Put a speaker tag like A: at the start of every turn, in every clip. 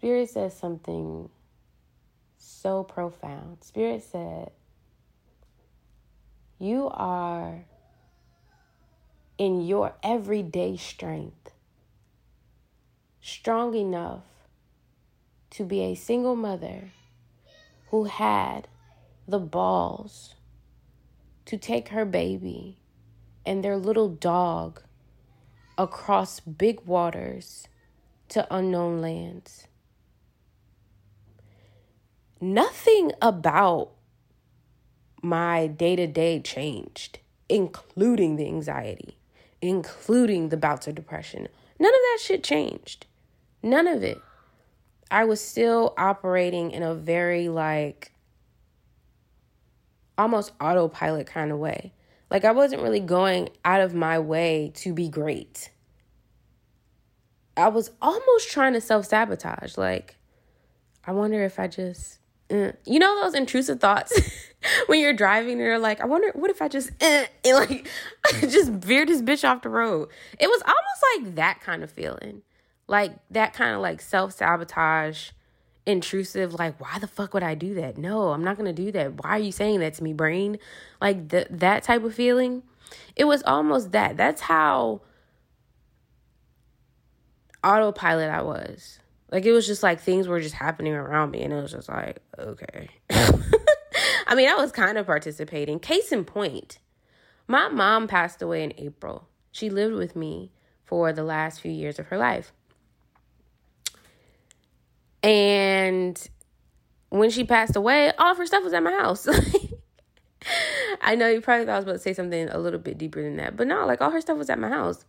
A: Spirit says something so profound. Spirit said, You are in your everyday strength strong enough to be a single mother who had the balls to take her baby and their little dog across big waters to unknown lands. Nothing about my day to day changed, including the anxiety, including the bouts of depression. None of that shit changed. None of it. I was still operating in a very like almost autopilot kind of way. Like I wasn't really going out of my way to be great. I was almost trying to self sabotage. Like, I wonder if I just, uh, you know, those intrusive thoughts when you're driving and you're like, I wonder, what if I just, uh, and like, just veered this bitch off the road. It was almost like that kind of feeling like that kind of like self sabotage, intrusive, like, why the fuck would I do that? No, I'm not gonna do that. Why are you saying that to me, brain? Like th- that type of feeling. It was almost that. That's how autopilot I was. Like it was just like things were just happening around me, and it was just like, okay. I mean, I was kind of participating. Case in point, my mom passed away in April. She lived with me for the last few years of her life. And when she passed away, all of her stuff was at my house. I know you probably thought I was about to say something a little bit deeper than that, but no, like all her stuff was at my house.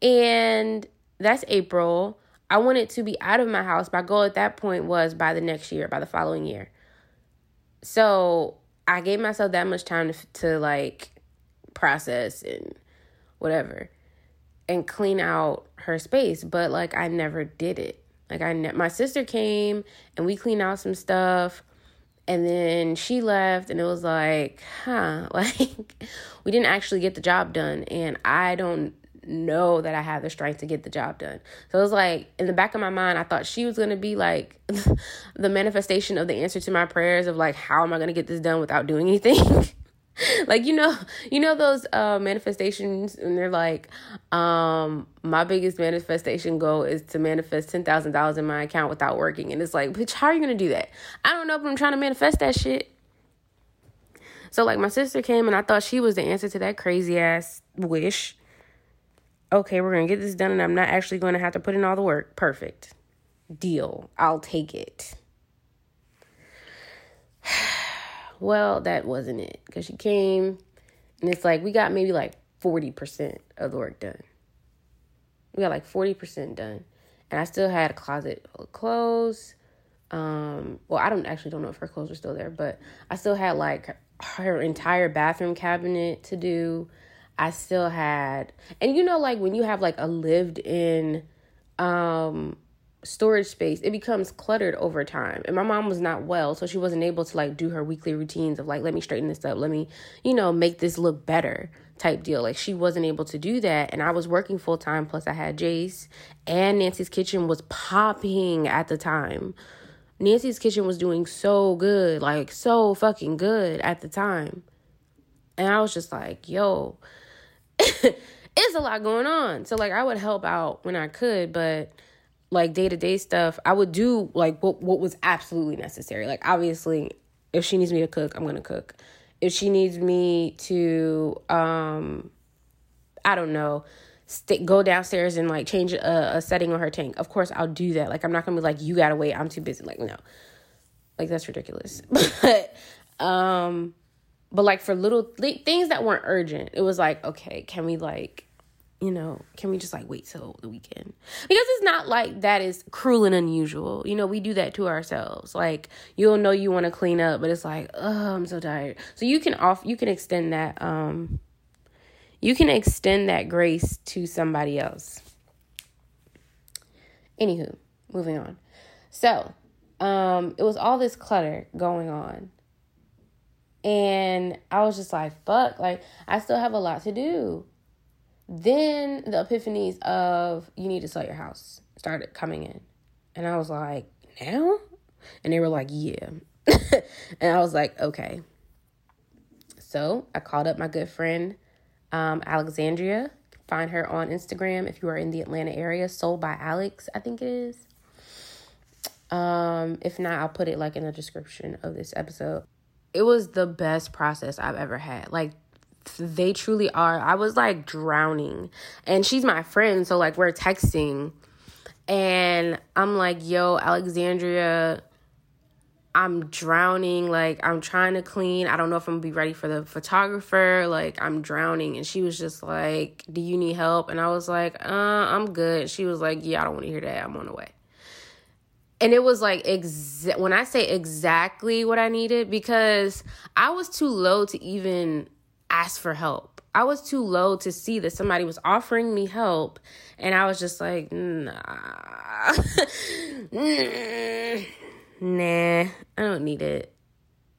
A: And that's April. I wanted to be out of my house. My goal at that point was by the next year, by the following year. So I gave myself that much time to, to like process and whatever and clean out her space, but like I never did it. Like I, my sister came and we cleaned out some stuff, and then she left, and it was like, huh, like we didn't actually get the job done, and I don't know that I have the strength to get the job done. So it was like in the back of my mind, I thought she was gonna be like the manifestation of the answer to my prayers of like, how am I gonna get this done without doing anything? like you know you know those uh manifestations and they're like um my biggest manifestation goal is to manifest ten thousand dollars in my account without working and it's like bitch how are you gonna do that i don't know but i'm trying to manifest that shit so like my sister came and i thought she was the answer to that crazy ass wish okay we're gonna get this done and i'm not actually gonna have to put in all the work perfect deal i'll take it well, that wasn't it because she came and it's like we got maybe like 40% of the work done. We got like 40% done. And I still had a closet full of clothes. Um, well, I don't actually don't know if her clothes were still there, but I still had like her entire bathroom cabinet to do. I still had, and you know, like when you have like a lived in um storage space, it becomes cluttered over time. And my mom was not well, so she wasn't able to like do her weekly routines of like, let me straighten this up, let me, you know, make this look better type deal. Like she wasn't able to do that. And I was working full time, plus I had Jace, and Nancy's Kitchen was popping at the time. Nancy's Kitchen was doing so good, like so fucking good at the time. And I was just like, yo, it's a lot going on. So like I would help out when I could, but like day to day stuff, I would do like what what was absolutely necessary. Like obviously, if she needs me to cook, I'm gonna cook. If she needs me to, um, I don't know, st- go downstairs and like change a, a setting on her tank, of course I'll do that. Like I'm not gonna be like, you gotta wait, I'm too busy. Like no, like that's ridiculous. but um, but like for little th- things that weren't urgent, it was like, okay, can we like you know, can we just like wait till the weekend? Because it's not like that is cruel and unusual. You know, we do that to ourselves. Like you'll know you want to clean up, but it's like, oh, I'm so tired. So you can off you can extend that um you can extend that grace to somebody else. Anywho, moving on. So, um, it was all this clutter going on. And I was just like, fuck, like I still have a lot to do then the epiphanies of you need to sell your house started coming in. And I was like, now? And they were like, yeah. and I was like, okay. So I called up my good friend, um, Alexandria. Find her on Instagram if you are in the Atlanta area. Sold by Alex, I think it is. Um, if not, I'll put it like in the description of this episode. It was the best process I've ever had. Like they truly are. I was like drowning. And she's my friend, so like we're texting and I'm like, "Yo, Alexandria, I'm drowning. Like, I'm trying to clean. I don't know if I'm gonna be ready for the photographer. Like, I'm drowning. And she was just like, Do you need help? And I was like, Uh, I'm good. She was like, Yeah, I don't want to hear that. I'm on the way. And it was like, exa- when I say exactly what I needed, because I was too low to even ask for help. I was too low to see that somebody was offering me help. And I was just like, Nah. nah, I don't need it.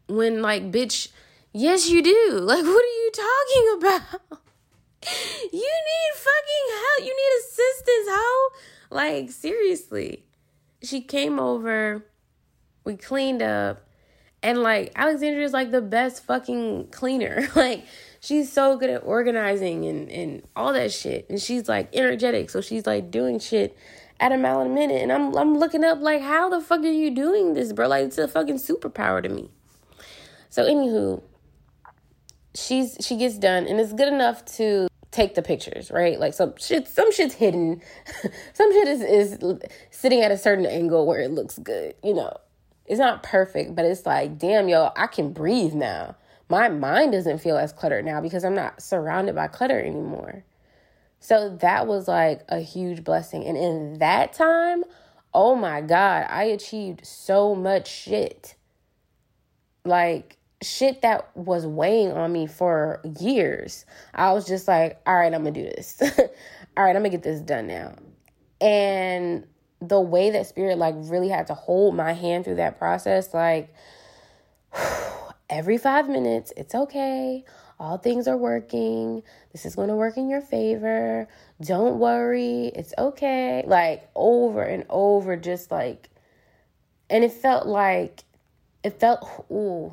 A: When, like, bitch, yes, you do. Like, what are you talking about? you need fucking help. You need assistance, ho. Like, seriously. She came over, we cleaned up, and like, Alexandria is like the best fucking cleaner. like, she's so good at organizing and, and all that shit. And she's like energetic. So she's like doing shit at a mile a minute. And I'm I'm looking up like how the fuck are you doing this, bro? Like it's a fucking superpower to me. So anywho, she's she gets done and it's good enough to take the pictures, right? Like some shit some shit's hidden. some shit is, is sitting at a certain angle where it looks good, you know. It's not perfect, but it's like, damn, yo, I can breathe now. My mind doesn't feel as cluttered now because I'm not surrounded by clutter anymore. So that was like a huge blessing. And in that time, oh my God, I achieved so much shit. Like shit that was weighing on me for years. I was just like, all right, I'm gonna do this. all right, I'm gonna get this done now. And the way that spirit like really had to hold my hand through that process, like every five minutes, it's okay all things are working. This is going to work in your favor. Don't worry. It's okay. Like over and over, just like, and it felt like, it felt, ooh,